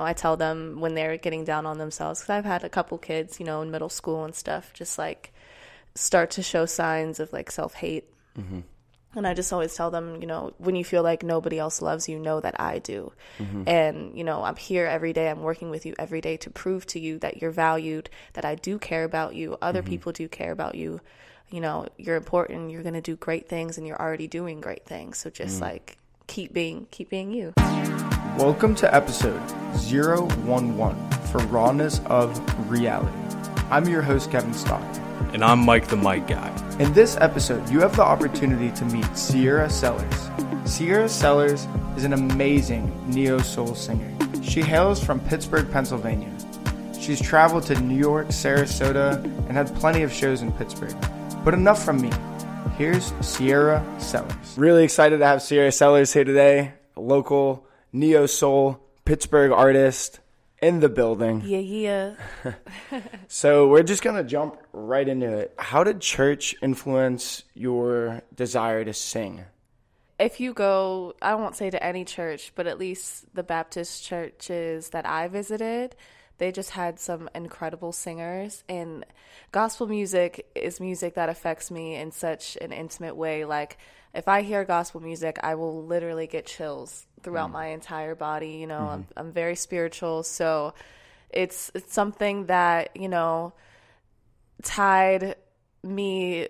I tell them when they're getting down on themselves because I've had a couple kids, you know, in middle school and stuff, just like start to show signs of like self hate. Mm-hmm. And I just always tell them, you know, when you feel like nobody else loves you, know that I do. Mm-hmm. And, you know, I'm here every day. I'm working with you every day to prove to you that you're valued, that I do care about you. Other mm-hmm. people do care about you. You know, you're important. You're going to do great things and you're already doing great things. So just mm. like keep being, keep being you. Welcome to episode 011 for Rawness of Reality. I'm your host, Kevin Stockton. And I'm Mike the Mike Guy. In this episode, you have the opportunity to meet Sierra Sellers. Sierra Sellers is an amazing neo soul singer. She hails from Pittsburgh, Pennsylvania. She's traveled to New York, Sarasota, and had plenty of shows in Pittsburgh. But enough from me. Here's Sierra Sellers. Really excited to have Sierra Sellers here today, a local neo soul Pittsburgh artist in the building. Yeah, yeah. so we're just gonna jump right into it. How did church influence your desire to sing? If you go, I won't say to any church, but at least the Baptist churches that I visited, they just had some incredible singers. And gospel music is music that affects me in such an intimate way. Like, if I hear gospel music, I will literally get chills throughout mm. my entire body. You know, mm-hmm. I'm, I'm very spiritual, so it's it's something that you know tied me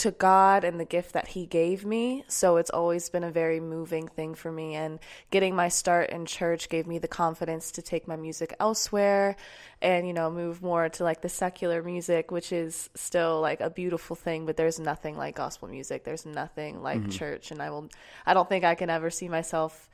to God and the gift that He gave me. So it's always been a very moving thing for me. And getting my start in church gave me the confidence to take my music elsewhere and, you know, move more to like the secular music, which is still like a beautiful thing, but there's nothing like gospel music. There's nothing like mm-hmm. church. And I will, I don't think I can ever see myself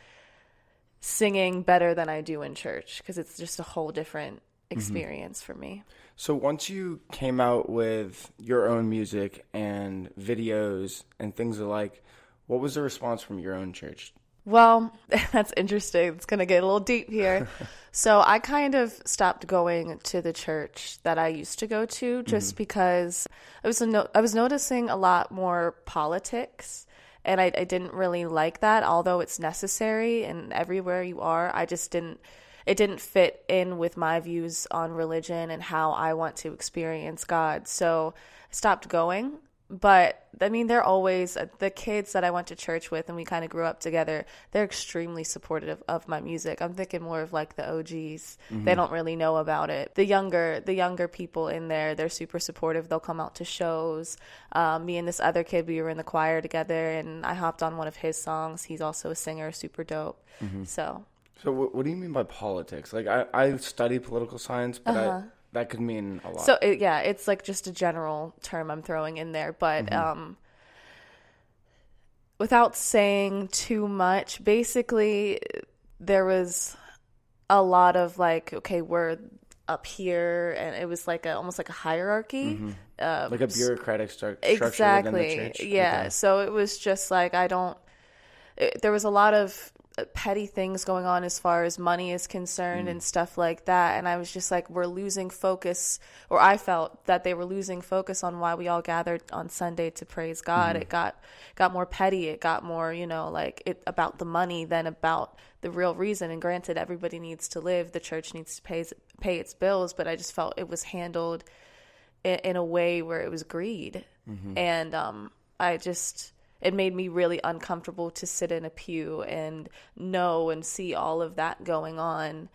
singing better than I do in church because it's just a whole different mm-hmm. experience mm-hmm. for me. So once you came out with your own music and videos and things alike, what was the response from your own church? Well, that's interesting. It's going to get a little deep here. so I kind of stopped going to the church that I used to go to just mm-hmm. because I was no- I was noticing a lot more politics and I, I didn't really like that although it's necessary and everywhere you are I just didn't it didn't fit in with my views on religion and how I want to experience God. So I stopped going. But I mean, they're always the kids that I went to church with and we kind of grew up together. They're extremely supportive of my music. I'm thinking more of like the OGs. Mm-hmm. They don't really know about it. The younger, the younger people in there, they're super supportive. They'll come out to shows. Um, me and this other kid, we were in the choir together, and I hopped on one of his songs. He's also a singer, super dope. Mm-hmm. So so what, what do you mean by politics? Like I, I study political science, but uh-huh. I, that could mean a lot. So it, yeah, it's like just a general term I'm throwing in there, but mm-hmm. um, without saying too much, basically there was a lot of like, okay, we're up here, and it was like a almost like a hierarchy, mm-hmm. um, like a bureaucratic stru- structure. Exactly. Yeah. Okay. So it was just like I don't. It, there was a lot of petty things going on as far as money is concerned mm. and stuff like that. And i was just like we're losing focus or i felt that they were losing focus on why we all gathered on sunday to praise god. Mm. it got got more petty. It got more you know like it about the money than about the real reason. And granted everybody needs to live. The church needs to pay pay its bills. But i just felt it was handled in, in a way where it was greed. Mm-hmm. and um i just it made me really uncomfortable to sit in a pew and know and see all of that going on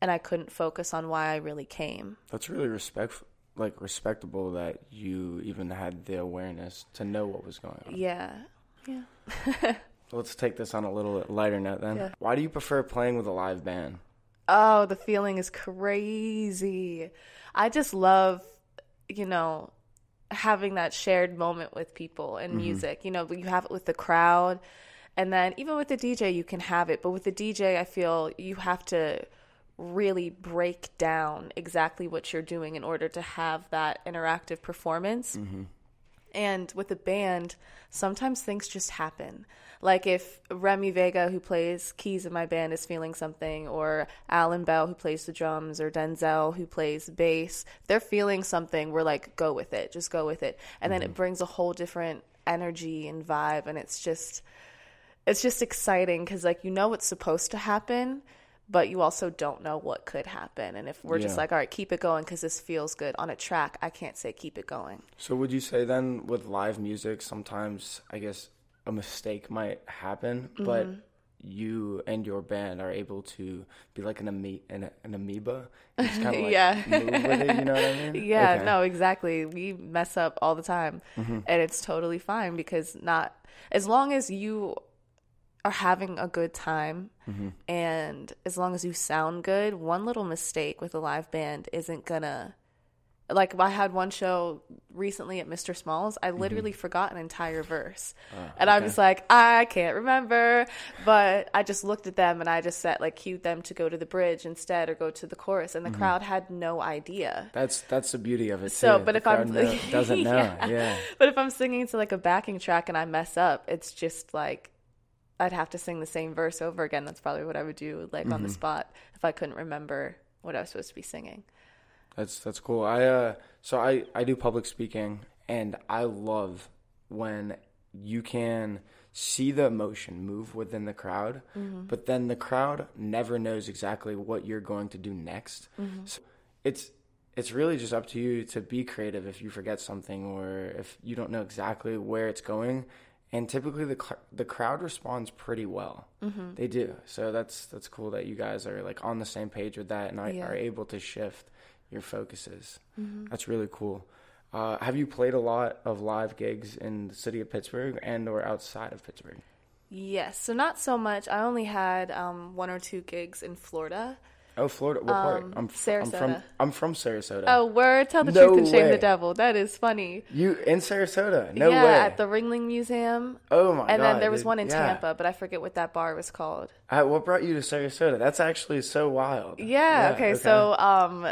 and I couldn't focus on why I really came. That's really respect like respectable that you even had the awareness to know what was going on. Yeah. Yeah. Let's take this on a little lighter note then. Yeah. Why do you prefer playing with a live band? Oh, the feeling is crazy. I just love, you know, having that shared moment with people and mm-hmm. music. You know, you have it with the crowd. And then even with the DJ, you can have it. But with the DJ, I feel you have to really break down exactly what you're doing in order to have that interactive performance. Mm-hmm. And with a band, sometimes things just happen. Like if Remy Vega, who plays keys in my band, is feeling something, or Alan Bell, who plays the drums, or Denzel, who plays bass, they're feeling something, we're like, go with it, just go with it. And mm-hmm. then it mm-hmm. brings a whole different energy and vibe. And it's just, it's just exciting because, like, you know what's supposed to happen, but you also don't know what could happen. And if we're just like, all right, keep it going because this feels good on a track, I can't say keep it going. So would you say then with live music, sometimes I guess a mistake might happen, but Mm-hmm. you and your band are able to be like an, ame- an, an amoeba, like Yeah. it. You know what I mean? Yeah, Okay. no, exactly. We mess up all the time, Mm-hmm. and it's totally fine because not as long as you are having a good time Mm-hmm. and as long as you sound good, one little mistake with a live band isn't gonna like I had one show recently at Mr. Smalls. I literally forgot an entire verse. and I Mm-hmm. Ah, okay. was like, I can't remember. But I just looked at them and I just said like cued them to go to the bridge instead or go to the chorus and the Mm-hmm. crowd had no idea. That's that's the beauty of it. So, too. but The if I'm know- doesn't know, Yeah. yeah. But if I'm singing to like a backing track and I mess up, it's just like I'd have to sing the same verse over again. That's probably what I would do, like Mm-hmm. on the spot, if I couldn't remember what I was supposed to be singing. That's that's cool. I uh so I I do public speaking and I love when you can see the emotion move within the crowd, but then the crowd never knows exactly what you're going to do next. So it's it's really just up to you to be creative if you forget something or if you don't know exactly where it's going. And typically the cl- the crowd responds pretty well. They do. So that's that's cool that you guys are like on the same page with that and are, Yeah. are able to shift your focuses. That's really cool. Uh, have you played a lot of live gigs in the city of Pittsburgh and or outside of Pittsburgh? Yes, so not so much. I only had um, one or two gigs in Florida. Oh, Florida. What part? Um, I'm, fr- I'm from Sarasota. I'm from Sarasota. Oh, word! Tell the No truth and shame way. the devil. That is funny. You in Sarasota? No yeah, way. at the Ringling Museum. oh my god. and then there was dude. one in Yeah. Tampa, but I forget what that bar was called. Uh, what brought you to Sarasota? That's actually so wild. Yeah, okay, So, um,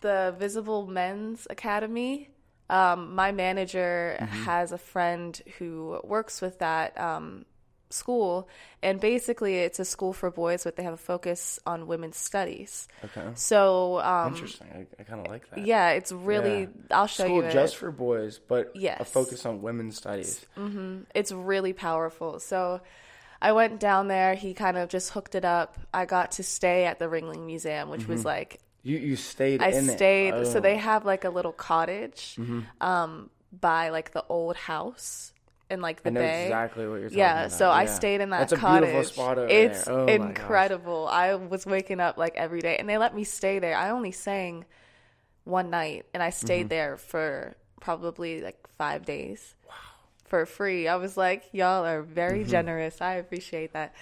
the Visible Men's Academy. Um, my manager Mm-hmm. has a friend who works with that um, school, and basically, it's a school for boys, but they have a focus on women's studies. Okay. So, um, Interesting. I, I kind of like that. yeah, it's really. Yeah. I'll show School you. just for boys, but yes. a focus on women's studies. it's really powerful. So I went down there. He kind of just hooked it up. I got to stay at the Ringling Museum, which was like You you stayed I Mm-hmm. stayed. So Oh. Mm-hmm. they have like a little cottage um, by like the old house in like the I know bay. exactly what you're talking yeah, about. so I stayed in that That's a cottage. beautiful spot over it's there. Oh incredible. I was waking up like every day, and they let me stay there. I only sang one night, and I stayed Mm-hmm. there for probably like five days. For free. I was like, y'all are very Mm-hmm. generous. I appreciate that.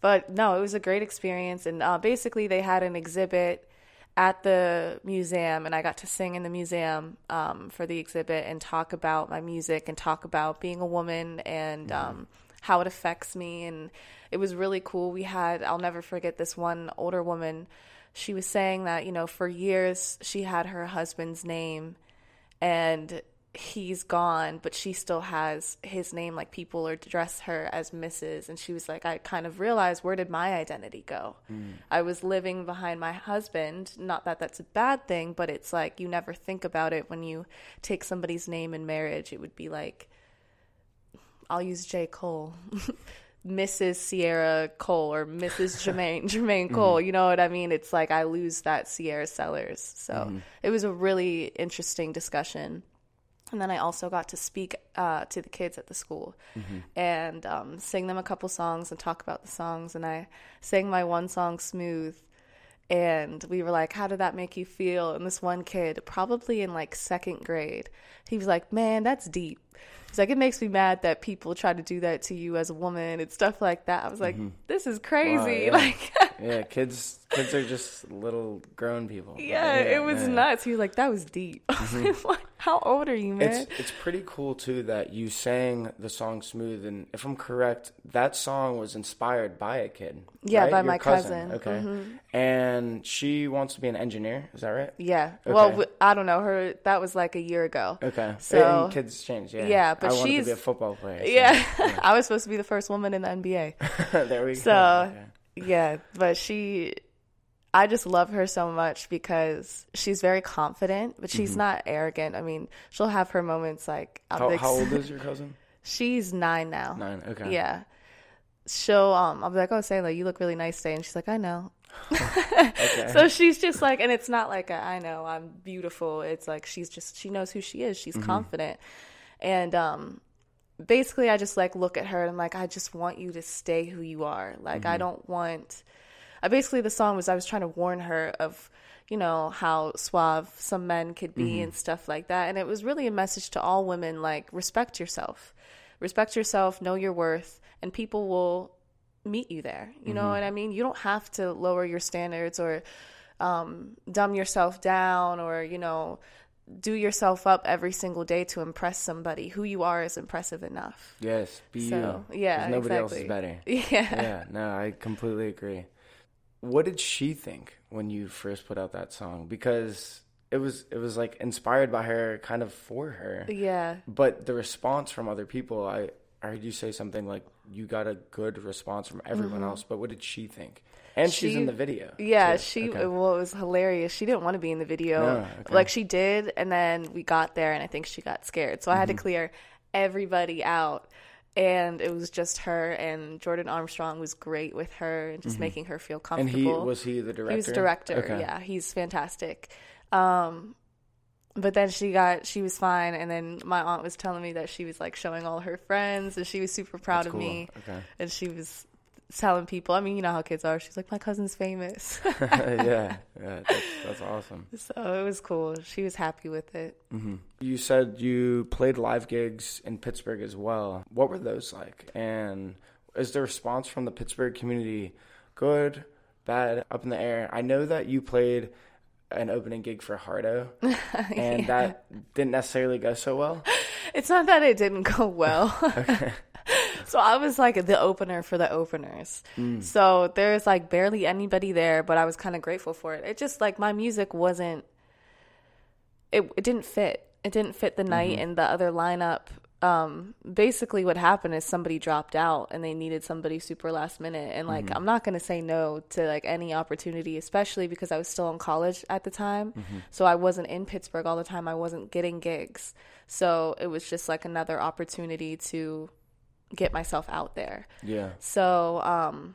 But no, it was a great experience. And uh, basically, they had an exhibit at the museum, and I got to sing in the museum um, for the exhibit and talk about my music and talk about being a woman and um, how it affects me. And it was really cool. We had, I'll never forget this one older woman. She was saying that, you know, for years she had her husband's name and he's gone, but she still has his name. Like people address her as Mrs. And she was like, I kind of realized where did my identity go? Hmm. I was living behind my husband. Not that that's a bad thing, but it's like you never think about it when you take somebody's name in marriage. It would be like, I'll use J. Cole. Mrs. Sierra Cole or Mrs. Jermaine Jermaine hmm. Cole. You know what I mean? It's like I lose that Sierra Sellers. So hmm. it was a really interesting discussion. And then I also got to speak uh, to the kids at the school and um, sing them a couple songs and talk about the songs. And I sang my one song, Smooth. And we were like, How did that make you feel? And this one kid, probably in like second grade, he was like, Man, that's deep. He's like, It makes me mad that people try to do that to you as a woman and stuff like that. I was like, This is crazy. yeah. Like, Yeah, kids kids are just little grown people. yeah, it was yeah. Mm-hmm. nuts. He was like, That was deep. Was like, How old are you, man? It's it's pretty cool too that you sang the song "Smooth," and if I'm correct, that song was inspired by a kid. Yeah, right? by Your my cousin. Mm-hmm. Okay, and she wants to be an engineer. Is that right? Yeah. Okay. Well, I don't know. Her that was like a year ago. Okay. So and kids change. Yeah. Yeah, but I wanted to she's- be a football player. so- yeah, I was supposed to be the first woman in the NBA. there we go. So. Yeah, but she, I just love her so much because she's very confident, but she's not arrogant. I mean, she'll have her moments like How, how old is your cousin? she's nine now. Nine. Okay. Yeah. She'll um I'll be like, Oh Sayla, you look really nice today and she's like, I know. So she's just like, and it's not like a, I know I'm beautiful. It's like she's just she knows who she is. She's confident, and um, basically I just like look at her and I'm like, I just want you to stay who you are. Like I mm-hmm. don't want. I basically the song was I was trying to warn her of you know how suave some men could be mm-hmm. and stuff like that, and it was really a message to all women like respect yourself, respect yourself, know your worth, and people will meet you there. You know mm-hmm. what I mean? You don't have to lower your standards or um, dumb yourself down or, you know, do yourself up every single day to impress somebody. Who you are is impressive enough. Yes, be So, you. yeah, nobody else is better. Yeah. yeah, no, I completely agree. What did she think when you first put out that song? Because it was it was like inspired by her, kind of for her. Yeah. But the response from other people, I I heard you say something like you got a good response from everyone mm-hmm. else. But what did she think? And she's Mm-hmm. In the video. Yeah, too. she Okay. well, it was hilarious. She didn't want to be in the video. No, okay. Like she did, and then we got there, and I think she got scared. So I had Mm-hmm. to clear everybody out, and it was just her. And Jordan Armstrong was great with her and just making her feel Mm-hmm. And comfortable. he was he the director. He was director. Okay. Yeah, he's fantastic. Um, but then she got she was fine, and then my aunt was telling me that she was like showing all her friends, and she was super proud That's of cool. me. Okay. And she was telling people. I mean, you know how kids are. She's like, my cousin's famous. yeah, yeah, that's, that's awesome. so it was cool. She was happy with it. Mm-hmm. You said you played live gigs in Pittsburgh as well. What were those like? And is the response from the Pittsburgh community good, bad, up in the air? I know that you played an opening gig for Hardo, and that didn't necessarily go so well. It's not that it didn't go well. so I was like the opener for the openers. Mm. So there's like barely anybody there, but I was kind of grateful for it. It just like my music wasn't it it didn't fit. It didn't fit the night mm-hmm. and the other lineup. Um basically what happened is somebody dropped out and they needed somebody super last minute and like mm-hmm. I'm not going to say no to like any opportunity especially because I was still in college at the time. Mm-hmm. So I wasn't in Pittsburgh all the time. I wasn't getting gigs. So it was just like another opportunity to get myself out there. Yeah, So um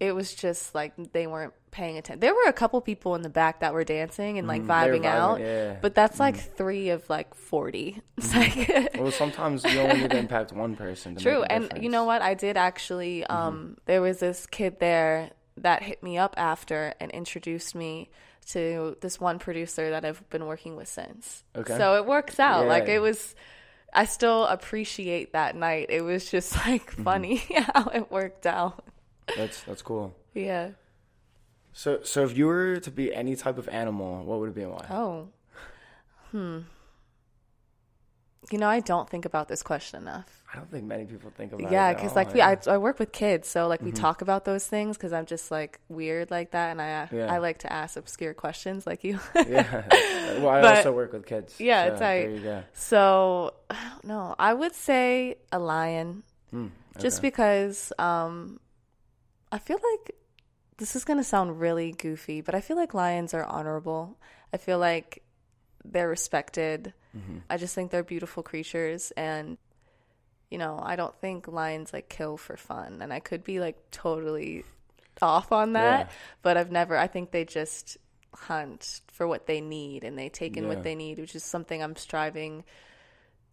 it was just like they weren't paying attention. There were a couple people in the back that were dancing and like Mm-hmm. Were vibing, vibing, out, yeah. Mm-hmm. but that's like three of like 40. It's like well, sometimes you only need to impact one person. To True, and you know what? I did actually. Mm-hmm. Um, there was this kid there that hit me up after and introduced me to this one producer that I've been working with since. Okay. So it works out. Yeah. Like it was. I still appreciate that night. It was just like Mm-hmm. funny how it worked out. That's that's cool. Yeah. So, so if you were to be any type of animal, what would it be and why? Oh. Hmm. You know, I don't think about this question enough. I don't think many people think about yeah it. because like we. I, I work with kids so like we talk about those things because i'm just like weird like that and i Yeah. i like to ask obscure questions like you yeah. Well, I But- also work with kids. Yeah, so it's like- there so i don't know i would say a lion Hmm, just because um i feel like this is going to sound really goofy but i feel like lions are honorable i feel like they're respected Mm-hmm. i just think they're beautiful creatures and you know i don't think lions like kill for fun and i could be like totally off on that Yeah. but i've never i think they just hunt for what they need and they take in Yeah. what they need which is something i'm striving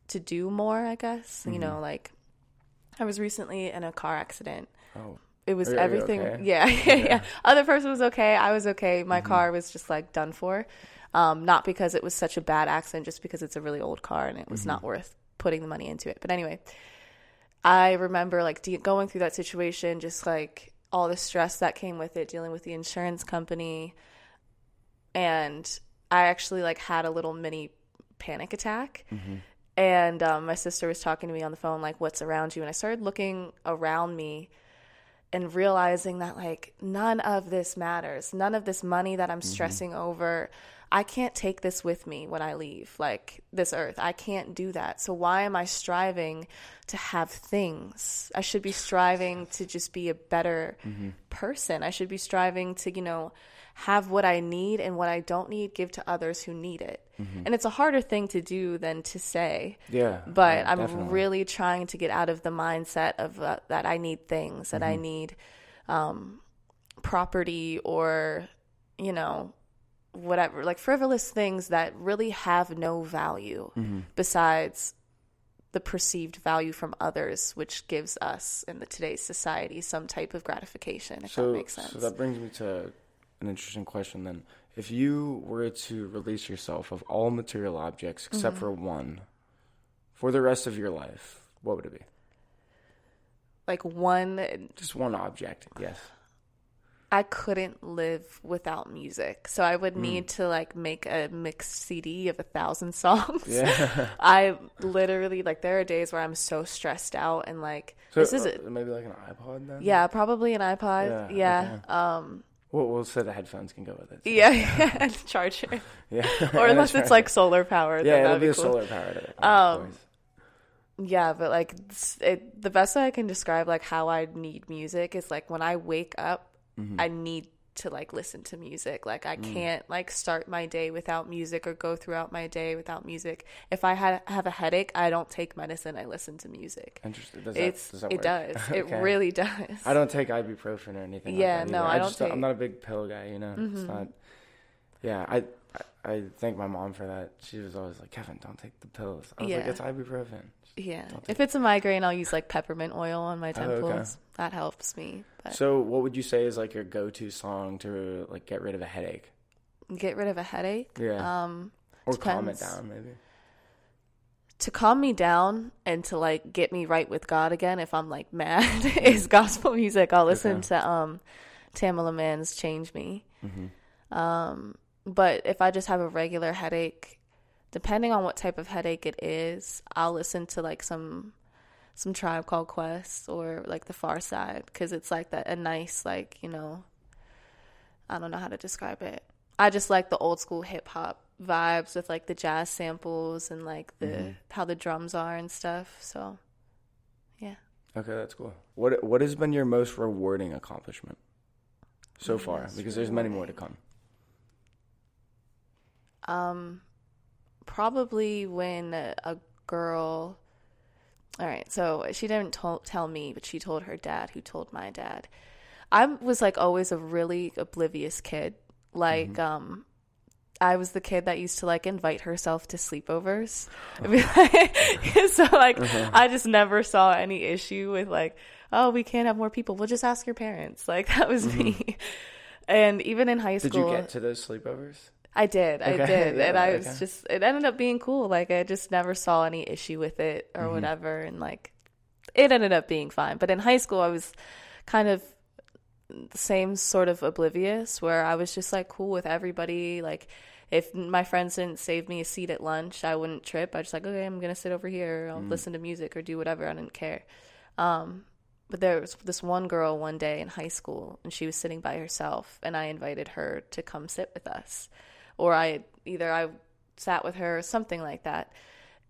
to do more i guess Mm-hmm. you know like i was recently in a car accident Oh, it was Are everything okay? yeah, yeah yeah other person was okay i was okay my car was just like done for um, not because it was such a bad accident just because it's a really old car and it was not worth putting the money into it. But anyway i remember like de- going through that situation just like all the stress that came with it dealing with the insurance company. And i actually like had a little mini panic attack. And um, my sister was talking to me on the phone like what's around you? And i started looking around me and realizing that like none of this matters. None of this money that i'm stressing over i can't take this with me when i leave like this earth. I can't do that. So why am i striving to have things? I should be striving to just be a better person. I should be striving to you know have what i need and what i don't need give to others who need it. And it's a harder thing to do than to say. Yeah. but yeah, I'm definitely. really trying to get out of the mindset of uh, that I need things, that Mm-hmm. I need um, property or, you know, whatever, like frivolous things that really have no value besides the perceived value from others, which gives us in the today's society some type of gratification, if So, that makes sense. so that brings me to an interesting question then. If you were to release yourself of all material objects except Mm-hmm. for one for the rest of your life, what would it be? like one Just one object, yes. I couldn't live without music. So I Hmm. would need to like make a mixed CD of a thousand songs. Yeah. I literally like there are days where I'm so stressed out and like So, this is uh, it. maybe like an iPod then? Yeah, probably an iPod. Yeah, Yeah. Um We'll, we'll say the headphones can go with it. yeah, yeah, charger. Yeah. Or unless it's like solar powered. Yeah, it'll be be a cool. solar powered. Um, Yeah, but like it, the best way I can describe like how I need music is like when I wake up, Mm-hmm. I need to like listen to music. Like Mm. I can't like start my day without music or go throughout my day without music. If I had have a headache, I don't take medicine. I listen to music. Interesting. Does that, It's does that it does. It really does. I don't take ibuprofen or anything. Yeah, like that no, either. I don't just, take- Mm-hmm. I'm not a big pill guy. You know, it's not. Yeah, I, I I thank my mom for that. She was always like, Kevin, don't take the pills. I was like, it's ibuprofen. Yeah. If it's a migraine, I'll use like peppermint oil on my Oh, okay. temples. That helps me. But So, what would you say is like your go-to song to like get rid of a headache? get rid of a headache. Yeah, Um or calm it down, maybe. to calm me down and to like get me right with God again if I'm like mad is gospel music. I'll listen Okay. to um Tamela Mann's Change Me. Mm-hmm. Um but if I just have a regular headache, depending on what type of headache it is, I'll listen to like some some tribe called Quest or like the Pharcyde because it's like that a nice like you know I don't know how to describe it. I just like the old school hip hop vibes with like the jazz samples and like the mm-hmm. how the drums are and stuff. So yeah. Okay, that's cool. What What has been your most rewarding accomplishment so far? Because there's many more to come. Um, probably when a, girl. All right, so she didn't to- tell me, but she told her dad, who told my dad. I was like always a really oblivious kid. Like, um, I was the kid that used to like invite herself to sleepovers. I'd be like- so like, I just never saw any issue with like, oh, we can't have more people. We'll just ask your parents. Like that was me. And even in high school, Did you get to those sleepovers? I did. I Okay, did. and yeah, I was okay. just, it ended up being cool. Like, I just never saw any issue with it or Mm-hmm. whatever. And, like, it ended up being fine. But in high school, I was kind of the same sort of oblivious where I was just, like, cool with everybody. Like, if my friends didn't save me a seat at lunch, I wouldn't trip. I just like, okay, I'm going to sit over here. I'll listen to music or do whatever. I didn't care. Um, but there was this one girl one day in high school, and she was sitting by herself, and I invited her to come sit with us, or I either I sat with her or something like that,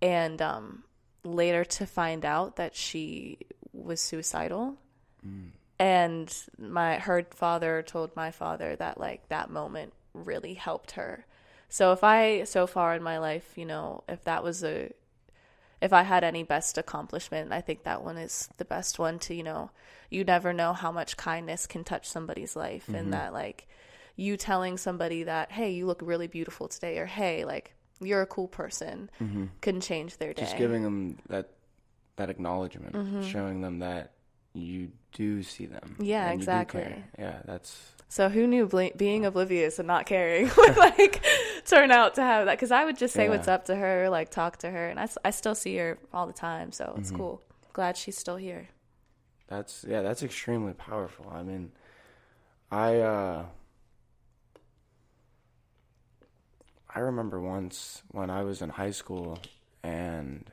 and um, later to find out that she was suicidal, and my her father told my father that like that moment really helped her. So if I so far in my life, you know, if that was a if I had any best accomplishment, I think that one is the best one to, you know, you never know how much kindness can touch somebody's life Mm-hmm. and that like you telling somebody that, hey, you look really beautiful today or hey, like you're a cool person can change their day. Mm-hmm. Just giving them that that acknowledgment, showing them that you do see them. Yeah, and you do exactly. Yeah, that's So who knew bl- being oblivious and not caring would like turn out to have that? Because I would just say Yeah. what's up to her, like talk to her, and I, I still see her all the time, so it's Mm-hmm. cool. Glad she's still here. That's yeah, that's extremely powerful. I mean, I uh I remember once when I was in high school and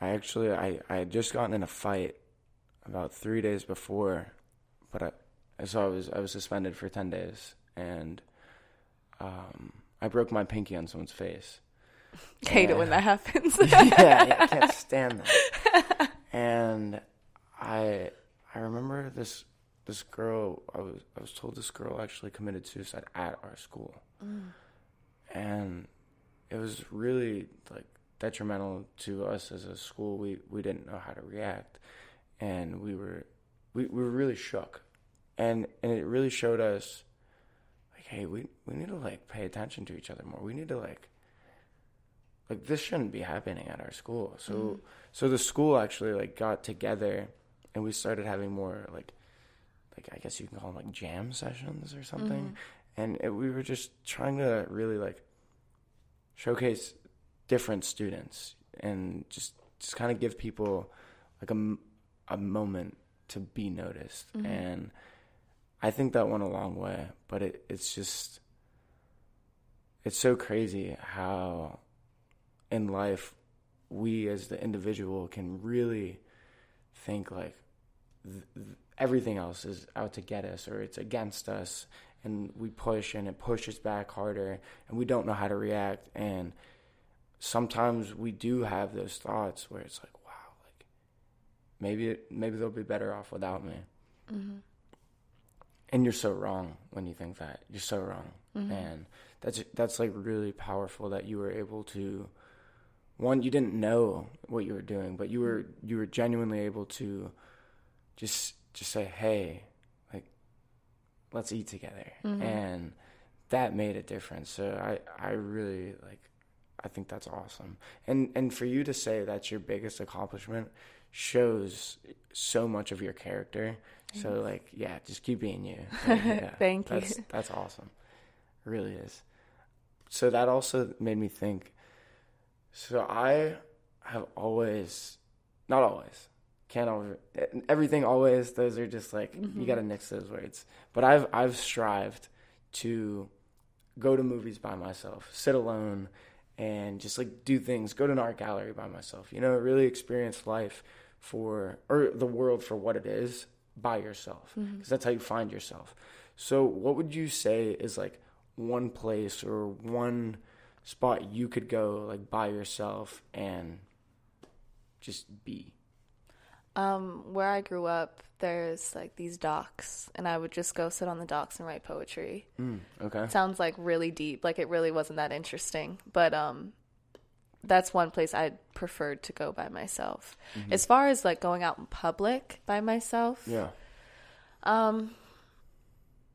I actually I I had just gotten in a fight about 3 days before, but I so I was I was suspended for 10 days and um I broke my pinky on someone's face. Hate it when that happens. yeah, yeah, I can't stand that. And I I remember this this girl I was I was told this girl actually committed suicide at our school. And it was really like detrimental to us as a school. We we didn't know how to react and we were we, we were really shook. and and it really showed us like hey we we need to like pay attention to each other more we need to like like this shouldn't be happening at our school so Mm-hmm. so the school actually like got together and we started having more like like i guess you can call them like jam sessions or something Mm-hmm. and it, we were just trying to really like showcase different students and just just kind of give people like a, a moment to be noticed. Mm-hmm. And i think that went a long way but it, it's just it's so crazy how in life we as the individual can really think like th- th- everything else is out to get us or it's against us and we push and it pushes back harder and we don't know how to react. And sometimes we do have those thoughts where it's like wow like maybe it, maybe they'll be better off without me. Mm-hmm. And you're so wrong when you think that. You're so wrong. Mm-hmm. And that's that's like really powerful that you were able to one you didn't know what you were doing but you were you were genuinely able to just just say hey let's eat together. Mm-hmm. And that made a difference. So i i really like i think that's awesome. And and for you to say that's your biggest accomplishment shows so much of your character. So like yeah just keep being you. Like, yeah, Thank you. that's that's awesome. It really is. So that also made me think. So i have always not always can't over everything always those are just like you mm-hmm. got to nix those words. But i've i've strived to go to movies by myself sit alone and just like do things go to an art gallery by myself you know really experience life for or the world for what it is by yourself mm-hmm. because that's how you find yourself. So what would you say is like one place or one spot you could go like by yourself and just be Um, where I grew up, there's like these docks, and I would just go sit on the docks and write poetry. mm, okay. Sounds like really deep. Like it really wasn't that interesting. But um that's one place i preferred to go by myself. As far as like going out in public by myself yeah. um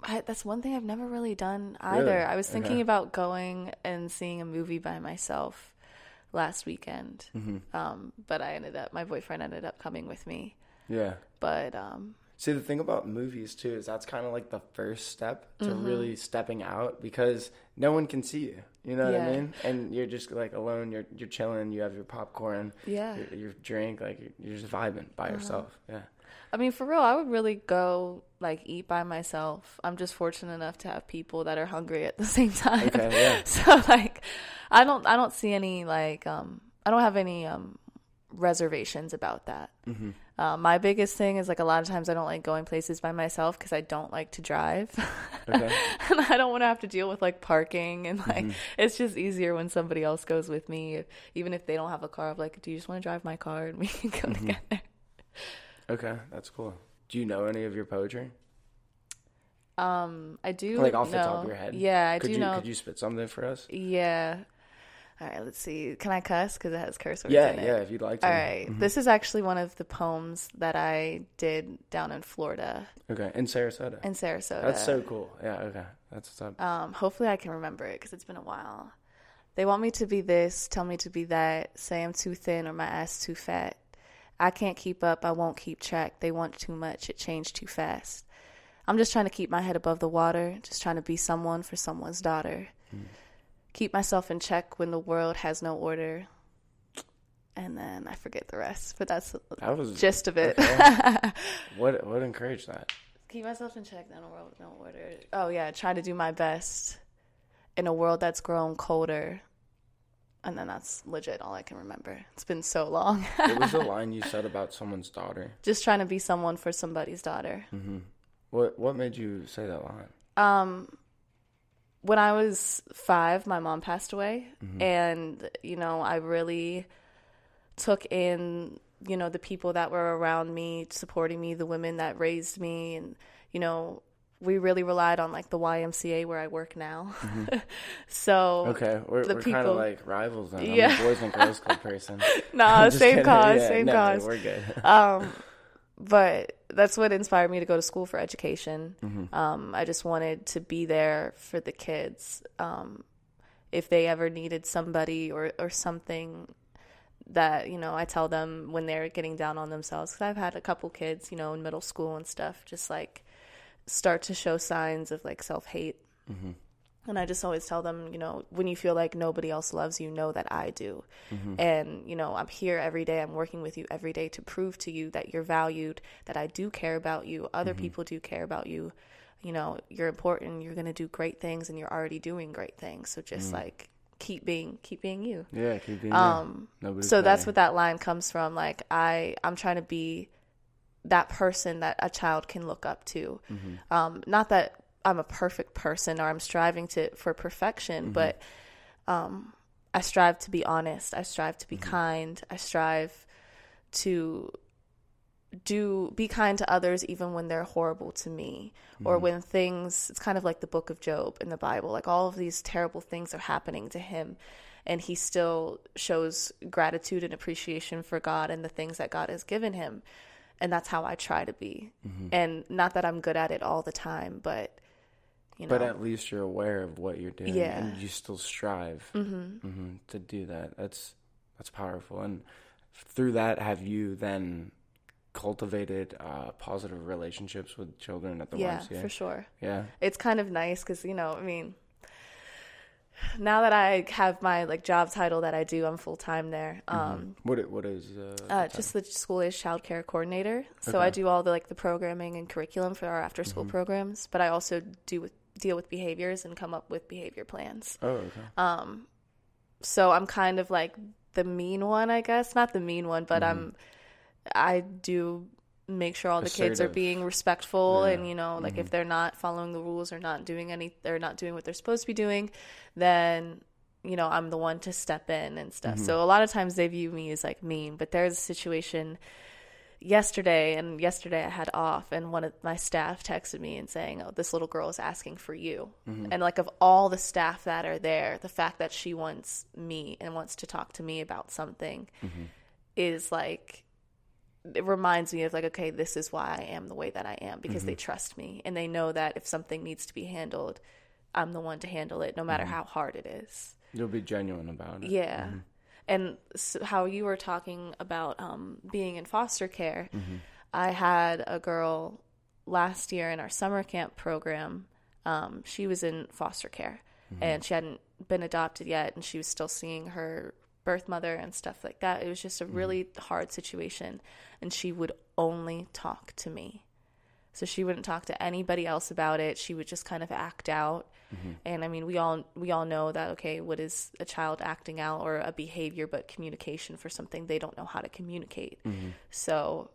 I, that's one thing i've never really done either. Really? i was thinking Okay. about going and seeing a movie by myself last weekend um but i ended up my boyfriend ended up coming with me yeah but um See, the thing about movies too is that's kind of like the first step to Mm-hmm. really stepping out because no one can see you. You know what I mean? And you're just like alone. You're you're chilling. You have your popcorn. Yeah. Uh-huh. Your, your drink. Like you're- you're just vibing by yourself. Yeah. I mean, for real, I would really go like eat by myself. I'm just fortunate enough to have people that are hungry at the same time. Okay, yeah. so like, I don't, I don't see any like, um, I don't have any um reservations about that. Mm-hmm. Uh, my biggest thing is like a lot of times I don't like going places by myself because I don't like to drive, Okay. and I don't want to have to deal with like parking and like Mm-hmm. it's just easier when somebody else goes with me, even if they don't have a car. I'm like, do you just want to drive my car and we can go Mm-hmm. together? Okay, that's cool. Do you know any of your poetry? Um, I do Like off the top of your head? Yeah, I could do you, know. Could you spit something for us? Yeah. All right, let's see. Can I cuss? Because it has curse words Yeah, in it. yeah. If you'd like to. All right. This is actually one of the poems that I did down in Florida, Okay, in Sarasota. in Sarasota. That's so cool. Yeah. Okay, that's what's up. Um, hopefully, I can remember it because it's been a while. They want me to be this, tell me to be that, say I'm too thin or my ass too fat. I can't keep up, I won't keep track. They want too much, it changed too fast. I'm just trying to keep my head above the water, just trying to be someone for someone's daughter. Hmm. Keep myself in check when the world has no order. And then I forget the rest, but that's the That was gist of it. okay. what what encouraged that? Keep myself in check, then a world with no order. Oh yeah, try to do my best in a world that's grown colder. And then that's legit all I can remember. It's been so long. it was the line you said about someone's daughter? Just trying to be someone for somebody's daughter. Mm-hmm. What what made you say that line? Um when I was 5, my mom passed away and you know, I really took in, you know, the people that were around me, supporting me, the women that raised me and you know, we really relied on like the YMCA where I work now. so Okay, we're, we're kind of like rivals then. I'm Yeah. a boys and girls club person. nah, same kidding. cause, Yeah, same no, cause. We're good. Um, but that's what inspired me to go to school for education. Um, I just wanted to be there for the kids. Um, if they ever needed somebody or, or something that, you know, I tell them when they're getting down on themselves. Because I've had a couple kids, you know, in middle school and stuff, just like start to show signs of like self hate. And I just always tell them, you know, when you feel like nobody else loves you, know that I do. And, you know, I'm here every day. I'm working with you every day to prove to you that you're valued, that I do care about you. Other people do care about you. You know, you're important. You're going to do great things and you're already doing great things. So just like keep being, keep being you. Yeah, keep being Um, you. So that's what that line comes from. Like I, I'm trying to be that person that a child can look up to. Um, not that I'm a perfect person or I'm striving to for perfection, mm-hmm. but um, I strive to be honest. I strive to be mm-hmm. kind. I strive to do be kind to others even when they're horrible to me or mm-hmm. when things it's kind of like the book of Job in the Bible like all of these terrible things are happening to him and he still shows gratitude and appreciation for God and the things that God has given him. And that's how I try to be. And not that I'm good at it all the time but you know? But at least you're aware of what you're doing, Yeah. and you still strive mhm, to do that. That's that's powerful. And through that, have you then cultivated uh, positive relationships with children at the yeah YMCA? for sure. Yeah, it's kind of nice because you know i mean now that i have my like job title that i do i'm full-time there. Um what what is uh, uh, just the school age child care coordinator. So i do all the like the programming and curriculum for our after school programs but i also do with deal with behaviors and come up with behavior plans. Oh okay. um so i'm kind of like the mean one i guess. Not the mean one but i'm mm-hmm. i do make sure all the kids are being respectful Yeah. and you know like if mm-hmm. they're not following the rules or not doing any they're not doing what they're supposed to be doing then you know i'm the one to step in and stuff. Mm-hmm. So a lot of times they view me as like mean but there's a situation yesterday and yesterday I had off and one of my staff texted me and saying, "Oh, this little girl is asking for you." Mm-hmm. And like of all the staff that are there, the fact that she wants me and wants to talk to me about something mm-hmm. is like it reminds me of like okay, this is why I am the way that I am because they mm-hmm. trust me and they know that if something needs to be handled, I'm the one to handle it no matter how hard it is. You'll be genuine about it. Yeah. And how you were talking about um, being in foster care, I had a girl last year in our summer camp program. Um, she was in foster care and she hadn't been adopted yet, and she was still seeing her birth mother and stuff like that. It was just a really hard situation, and she would only talk to me. So she wouldn't talk to anybody else about it. She would just kind of act out. Mm-hmm. And I mean, we all we all know that okay, what is a child acting out or a behavior but communication for something they don't know how to communicate. Mm-hmm. So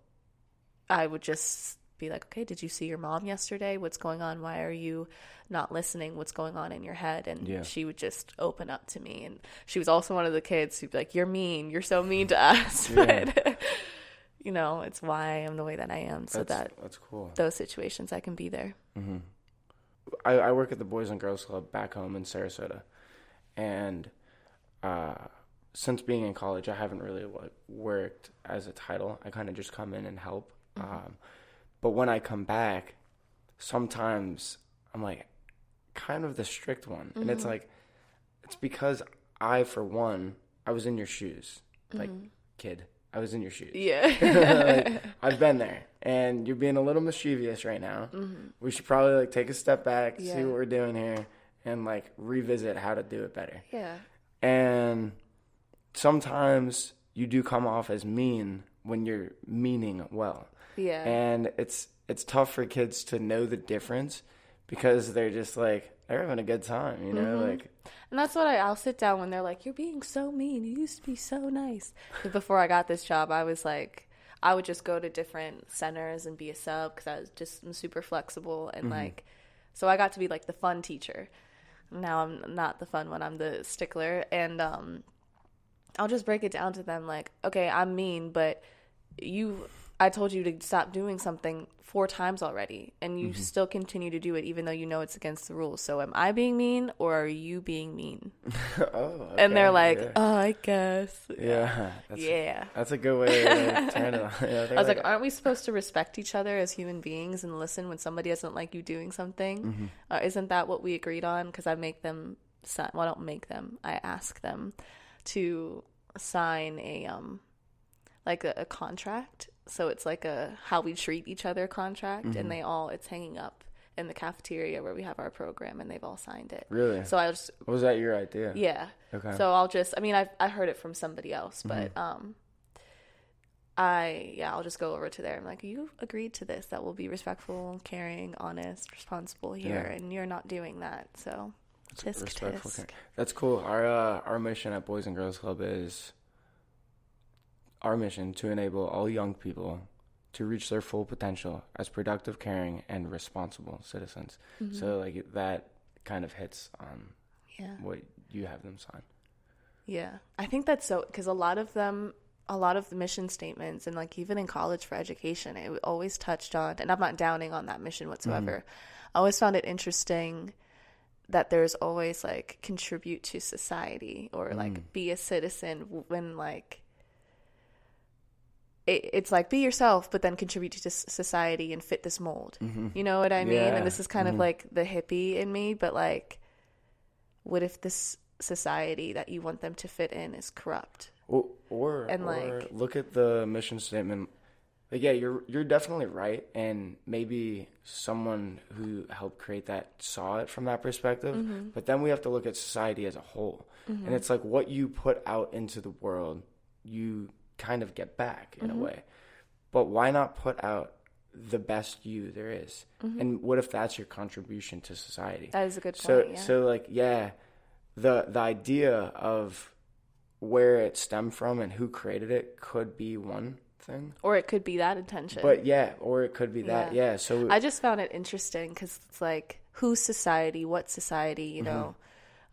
I would just be like, "Okay, did you see your mom yesterday? What's going on? Why are you not listening? What's going on in your head?" And Yeah. she would just open up to me. And she was also one of the kids who'd be like, "You're mean. You're so mean to us." But you know, it's why I am the way that I am, so that's, that that's cool. those situations I can be there. I, I work at the Boys and Girls Club back home in Sarasota, and uh, since being in college, I haven't really like worked as a title. I kind of just come in and help. Um, but when I come back, sometimes I'm like kind of the strict one, and it's like it's because I, for one, I was in your shoes, like kid. I was in your shoes. Yeah. like, I've been there, and you're being a little mischievous right now. Mm-hmm. We should probably like take a step back, see what we're doing here, and like revisit how to do it better. yeah. And sometimes you do come off as mean when you're meaning well, Yeah. and it's it's tough for kids to know the difference because they're just like they're having a good time, you know, like And that's what I, I'll sit down when they're like, "You're being so mean. You used to be so nice." 'Cause before I got this job, I was like, I would just go to different centers and be a sub because I was just I'm super flexible and like, so I got to be like the fun teacher. Now I'm not the fun one. I'm the stickler, and um, I'll just break it down to them like, okay, I'm mean, but you I told you to stop doing something four times already, and you Mm-hmm. still continue to do it, even though you know it's against the rules. So, am I being mean, or are you being mean? oh, and they're like, yeah. "Oh, I guess." yeah, that's, Yeah. that's a good way to turn it on. Yeah, I was like, aren't we supposed to respect each other as human beings and listen when somebody doesn't like you doing something? Mm-hmm. Uh, isn't that what we agreed on? Because I make them sign. Well, I don't make them. I ask them to sign a um, like a, a contract. So it's like a how we treat each other contract, Mm-hmm. and they all it's hanging up in the cafeteria where we have our program, and they've all signed it. really? So I just was that your idea? yeah. Okay. So I'll just I mean I I heard it from somebody else, but Mm-hmm. um I yeah, I'll just go over to there. I'm like, you agreed to this that we'll be respectful, caring, honest, responsible here, Yeah. and you're not doing that. So tisk respectful. tisk. That's cool. Our uh, our mission at Boys and Girls Club is our mission to enable all young people to reach their full potential as productive, caring, and responsible citizens. Mm-hmm. So like that kind of hits on Yeah. what you have them sign. Yeah. I think that's so because a lot of them a lot of the mission statements and like even in college for education it always touched on and I'm not downing on that mission whatsoever. I always found it interesting that there's always like contribute to society or like be a citizen when like it, it's like be yourself but then contribute to society and fit this mold mm-hmm. you know what i mean Yeah. and this is kind of mm-hmm. like the hippie in me but like what if this society that you want them to fit in is corrupt Or, or, And, or like- look at the mission statement. Like, yeah, you're you're definitely right, and maybe someone who helped create that saw it from that perspective. Mm-hmm. But then we have to look at society as a whole, mm-hmm. and it's like what you put out into the world, you kind of get back in Mm-hmm. a way. But why not put out the best you there is? Mm-hmm. And what if that's your contribution to society? that is a good so point yeah. so like yeah the the idea of where it stemmed from and who created it could be one thing or it could be that intention but yeah or it could be that Yeah. yeah, so I just found it interesting because it's like whose society, what society, Mm-hmm. you know,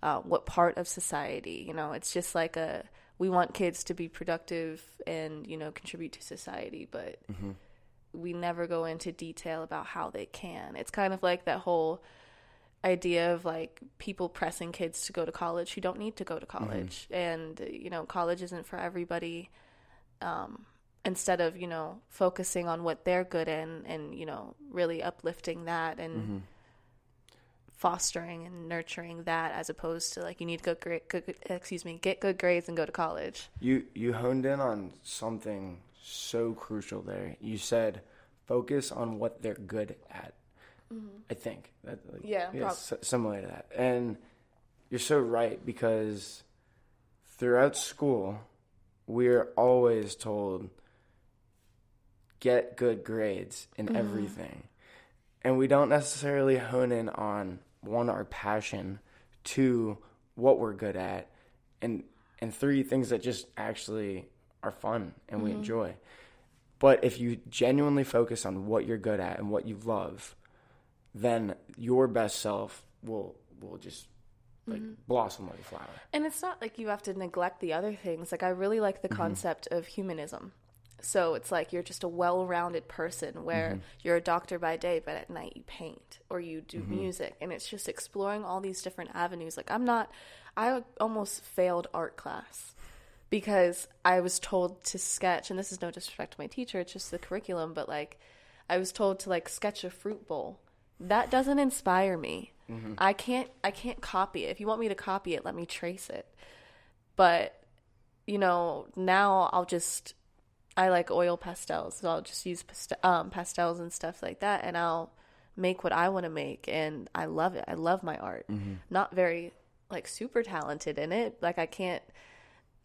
uh, what part of society, you know. It's just like a we want kids to be productive and you know contribute to society, but Mm-hmm. we never go into detail about how they can. It's kind of like that whole idea of like people pressing kids to go to college who don't need to go to Mm-hmm. college and you know college isn't for everybody um, instead of you know focusing on what they're good in and you know really uplifting that and Mm-hmm. Fostering and nurturing that as opposed to like you need to go great good, excuse me get good grades and go to college. You you honed in on something so crucial there. You said focus on what they're good at i think. That like, Mm-hmm. Yeah, prob- s- similar to that. And you're so right because throughout school we're always told get good grades in Mm-hmm. everything. And we don't necessarily hone in on one our passion two what we're good at and and three things that just actually are fun and we mm-hmm. enjoy. But if you genuinely focus on what you're good at and what you love then your best self will will just like mm-hmm. blossom like a flower. And it's not like you have to neglect the other things. Like I really like the mm-hmm. concept of humanism. So it's like you're just a well-rounded person where mm-hmm. you're a doctor by day, but at night you paint or you do mm-hmm. music, and it's just exploring all these different avenues. Like I'm not, I almost failed art class because I was told to sketch, and this is no disrespect to my teacher, it's just the curriculum, but like I was told to like sketch a fruit bowl. That doesn't inspire me. Mm-hmm. I can't I can't copy it. If you want me to copy it, let me trace it. But you know, now I'll just I like oil pastels, so I'll just use past- um, pastels and stuff like that, and I'll make what I want to make, and I love it. I love my art. Mm-hmm. Not very like super talented in it. Like I can't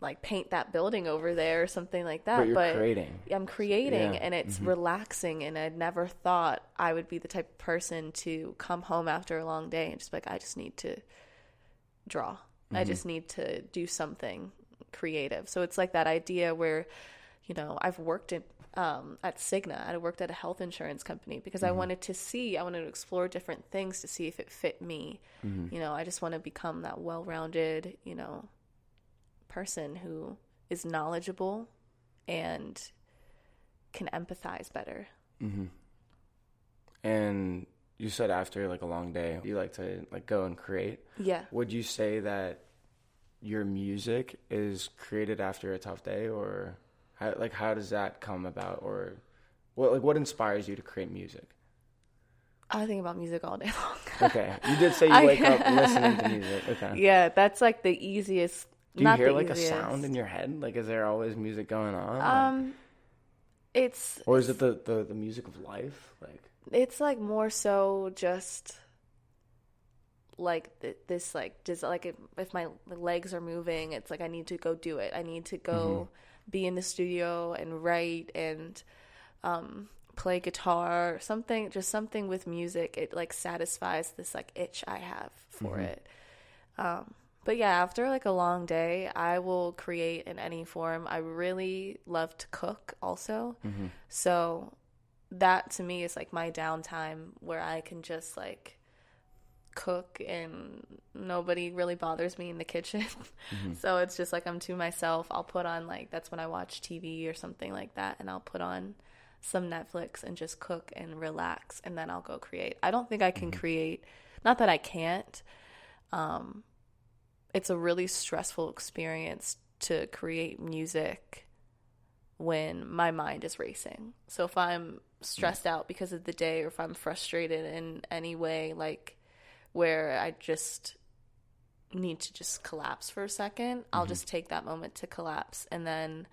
like paint that building over there or something like that. but you're creating I'm creating Yeah. and it's mm-hmm. relaxing and I'd never thought I would be the type of person to come home after a long day and just be like I just need to draw. I mm-hmm. just need to do something creative. So it's like that idea where you know, I've worked in um, at Cigna. I worked at a health insurance company because I mm-hmm. wanted to see, I wanted to explore different things to see if it fit me. Mm-hmm. You know, I just want to become that well-rounded, you know, person who is knowledgeable and can empathize better. Mm-hmm. And you said after like a long day, you like to like go and create. Yeah. Would you say that your music is created after a tough day, or how, like how does that come about, or what like what inspires you to create music? I think about music all day long. Okay, you did say you wake up listening to music. Okay. yeah, that's like the easiest. Do you hear like easiest. a sound in your head? Like, is there always music going on? Like- Um, it's or is it the, the the music of life? Like, it's like more so just like this like does like if, if my legs are moving it's like i need to go do it i need to go be in the studio and write and um play guitar or something just something with music it like satisfies this like itch i have for it. Um but yeah after like a long day i will create in any form. I really love to cook also. So that to me is like my downtime where I can just like cook and nobody really bothers me in the kitchen. Mm-hmm. so it's just like I'm to myself. I'll put on like that's when I watch TV or something like that and I'll put on some Netflix and just cook and relax and then I'll go create. I don't think I can mm-hmm. create not that I can't. Um it's a really stressful experience to create music when my mind is racing. So if I'm mm. stressed out because of the day or if I'm frustrated in any way like where I just need to just collapse for a 2nd i I'll just take that moment to collapse and then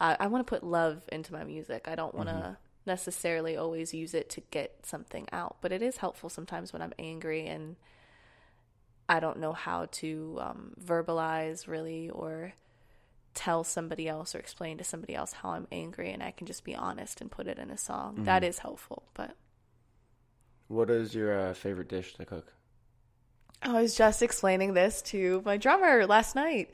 I, I want to put love into my music. I don't want to necessarily always use it to get something out, but it is helpful sometimes when I'm angry and I don't know how to um, verbalize really or tell somebody else or explain to somebody else how I'm angry and I can just be honest and put it in a song. That is helpful, but what is your uh, favorite dish to cook? I was just explaining this to my drummer last night.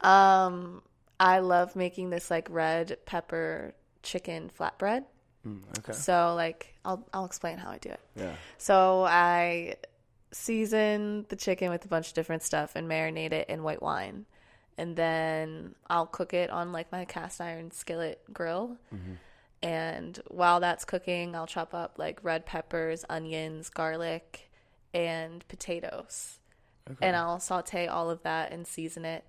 Um, I love making this like red pepper chicken flatbread. Mm, okay. So like I'll I'll explain how I do it. Yeah. So I season the chicken with a bunch of different stuff and marinate it in white wine. And then I'll cook it on like my cast iron skillet grill. And while that's cooking, I'll chop up like red peppers, onions, garlic, and potatoes. Okay. And I'll saute all of that and season it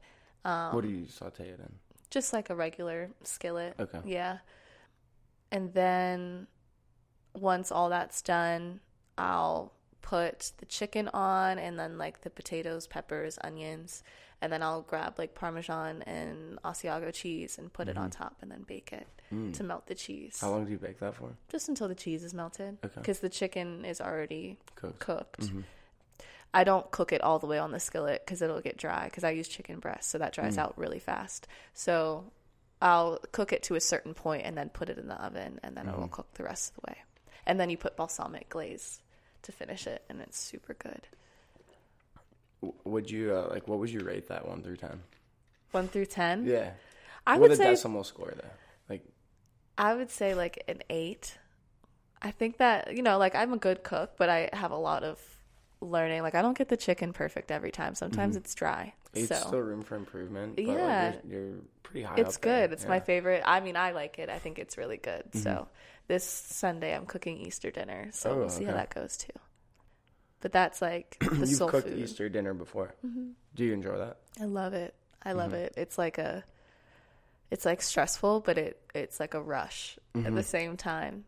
um, what do you saute it in? just like a regular skillet. Okay. Yeah. And then once all that's done, I'll put the chicken on and then like the potatoes, peppers, onions, and then I'll grab like parmesan and Asiago cheese and put it on top and then bake it to melt the cheese. Mm-hmm. Mm. How long do you bake that for? Just until the cheese is melted Okay. because the chicken is already Cooked. cooked. I don't cook it all the way on the skillet because it'll get dry because I use chicken breast, so that dries out really fast. So I'll cook it to a certain point and then put it in the oven, and then it will cook the rest of the way. And then you put balsamic glaze to finish it, and it's super good. Would you uh, like? What would you rate that one through ten? One through ten, Yeah. I With would a say decimal score though. Like I would say like an eight. I think that you know, like I'm a good cook, but I have a lot of learning. Like I don't get the chicken perfect every time. Sometimes it's dry. eight's so still room for improvement. But Yeah. Like you're, you're pretty high. it's up there. good. It's my Yeah. Mm-hmm. favorite. I mean, I like it. I think it's really good. So this Sunday I'm cooking Easter dinner, so Oh, we'll see how that goes too. But that's like the You've soul cooked food. Mm-hmm. Easter dinner before. Do you enjoy that? I love it. I love Mm-hmm. it. It's like a, it's like stressful, but it it's like a rush at Mm-hmm. the same time.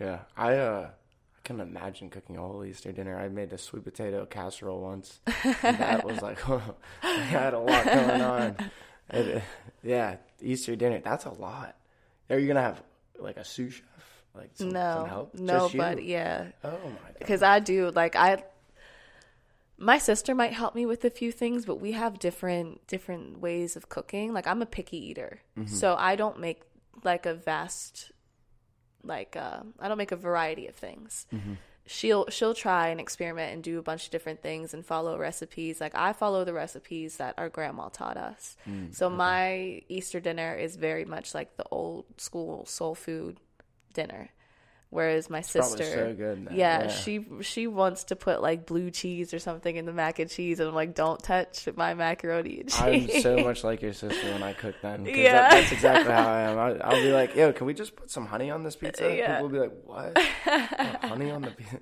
Yeah, I uh, I can imagine cooking a whole Easter dinner. I made a sweet potato casserole once. and that was like, I had a lot going on. It, yeah, Easter dinner. That's a lot. Are you gonna have like a sous chef? Like some, no, some help? no, but yeah, Oh my god. because I do like I. My sister might help me with a few things, but we have different different ways of cooking. Like I'm a picky eater, mm-hmm. so I don't make like a vast, like uh, I don't make a variety of things. Mm-hmm. She'll she'll try and experiment and do a bunch of different things and follow recipes. Like I follow the recipes that our grandma taught us. Mm, so my Easter dinner is very much like the old school soul food dinner Whereas my sister, so good yeah, yeah. she she wants to put like blue cheese or something in the mac and cheese, and I'm like, don't touch my macaroni and I'm so much like your sister when I cook then. Yeah. that, that's exactly how I am. I, I'll be like, yo, can we just put some honey on this pizza? Yeah. People will be like, what? Oh, honey on the pizza?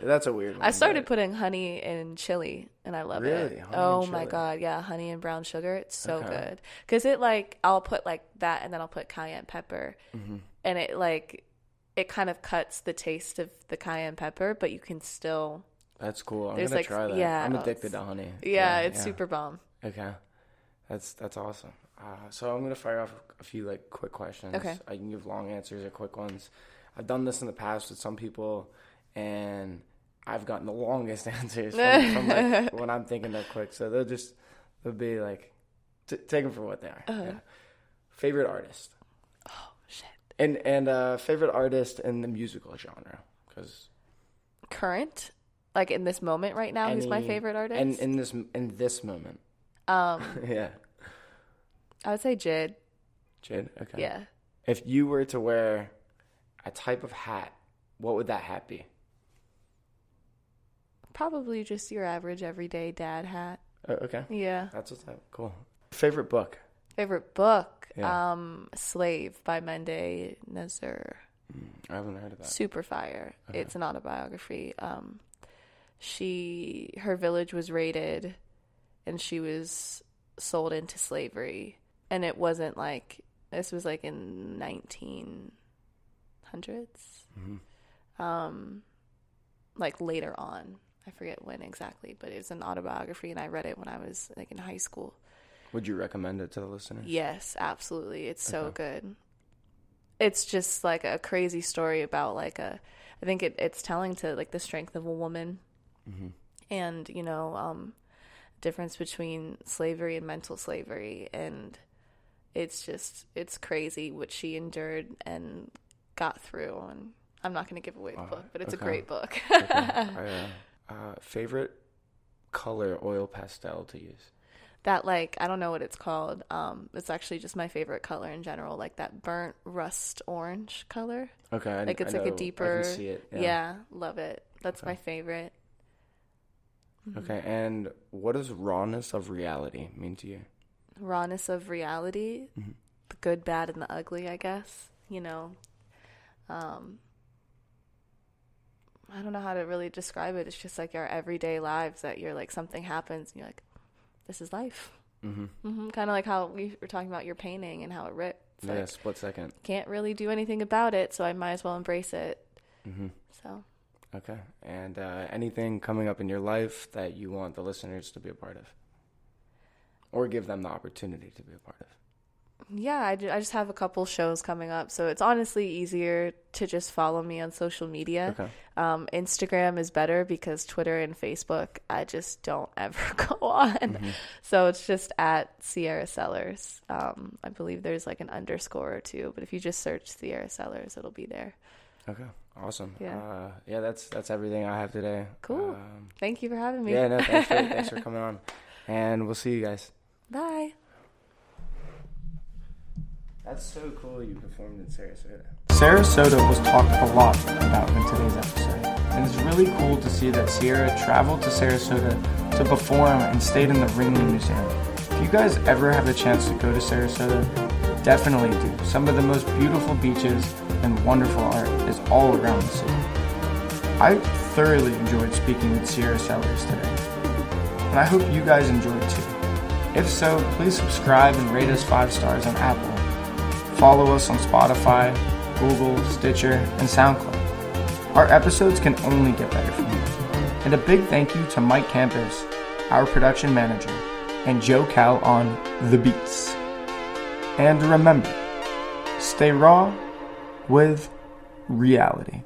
That's a weird one. I started but- putting honey in chili, and I love Really? it. Honey oh my god, yeah, honey and brown sugar. It's so Okay. good because it like I'll put like that, and then I'll put cayenne pepper, Mm-hmm. and it like it kind of cuts the taste of the cayenne pepper, but you can still That's cool. I'm gonna like, try that. yeah, I'm oh, addicted to honey. yeah, it's super bomb. Okay, that's that's awesome. Uh, so I'm gonna fire off a few like quick questions. Okay. I can give long answers or quick ones. I've done this in the past with some people, and I've gotten the longest answers from, from like when I'm thinking they're quick. So they'll just they'll be like, t- take them for what they are. Uh-huh. Yeah. Favorite artist Shit. And and uh, favorite artist in the musical genre because Current, like in this moment right now, who's my favorite artist? and in this in this moment, um, yeah, I would say Jid. Jid. Okay. Yeah, If you were to wear a type of hat, what would that hat be? probably just your average everyday dad hat. Oh, okay. Yeah. That's what's up. Cool. Favorite book? Favorite book, Yeah. um, Slave by Mende Nazer. I haven't heard of that. Super fire. Uh-huh. It's an autobiography. Um, she her village was raided, and she was sold into slavery. And it wasn't like this was like in nineteen hundreds. Mm-hmm. Um, like later on. I forget when exactly, but it was an autobiography, and I read it when I was like in high school. Would you recommend it to the listener? Yes, absolutely. It's so Okay. good. It's just like a crazy story about like a I think it, it's telling to like the strength of a woman Mm-hmm. and, you know, um difference between slavery and mental slavery and it's just it's crazy what she endured and got through and I'm not going to give away the book, but it's a great book. Okay. Uh, uh, favorite color oil pastel to use? That like I don't know what it's called. Um it's actually just my favorite color in general, like that burnt rust orange color. Okay. I, like it's I like know- a deeper I can see it. yeah. love it that's Okay. my favorite Okay. And what does rawness of reality mean to you? rawness of reality Mm-hmm. the good bad and the ugly i guess you know um i don't know how to really describe it it's just like our everyday lives that you're like something happens and you're like this is life Mm-hmm. hmm kind of like how we were talking about your painting and how it ripped It's Yeah. like, Split second. can't really do anything about it so i might as well embrace it Mm-hmm. so Okay. And uh, anything coming up in your life that you want the listeners to be a part of? Or give them the opportunity to be a part of? Yeah, I, I just have a couple shows coming up, so it's honestly easier to just follow me on social media. Okay. Um, Instagram is better because Twitter and Facebook I just don't ever go on. Mm-hmm. So it's just at Sierra Sellers. Um, I believe there's like an underscore or two, but if you just search Sierra Sellers, it'll be there. Okay. Awesome. Yeah. Uh, yeah, that's that's everything I have today. Cool. Um, Thank you for having me. yeah, no, thanks for, thanks for coming on. And we'll see you guys. Bye. That's so cool you performed in Sarasota. Sarasota was talked a lot about in today's episode, and it's really cool to see that Sierra traveled to Sarasota to perform and stayed in the Ringling Museum. If you guys ever have the chance to go to Sarasota, definitely do. Some of the most beautiful beaches and wonderful art is all around the city. I thoroughly enjoyed speaking with Sierra Sellers today, and I hope you guys enjoyed too. If so, please subscribe and rate us 5 stars on Apple. Follow us on Spotify, Google, Stitcher, and SoundCloud. Our episodes can only get better from here. And a big thank you to Mike Campus, our production manager, and Joe Cal on The Beats. And remember, stay raw with reality.